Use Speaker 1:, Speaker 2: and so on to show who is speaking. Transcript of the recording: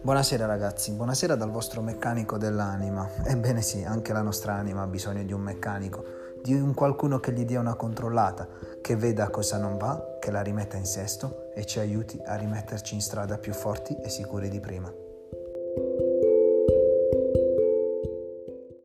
Speaker 1: Buonasera ragazzi, buonasera dal vostro meccanico dell'anima. Ebbene sì, anche la nostra anima ha bisogno di un meccanico, di un qualcuno che gli dia una controllata, che veda cosa non va, che la rimetta in sesto e ci aiuti a rimetterci in strada più forti e sicuri di prima.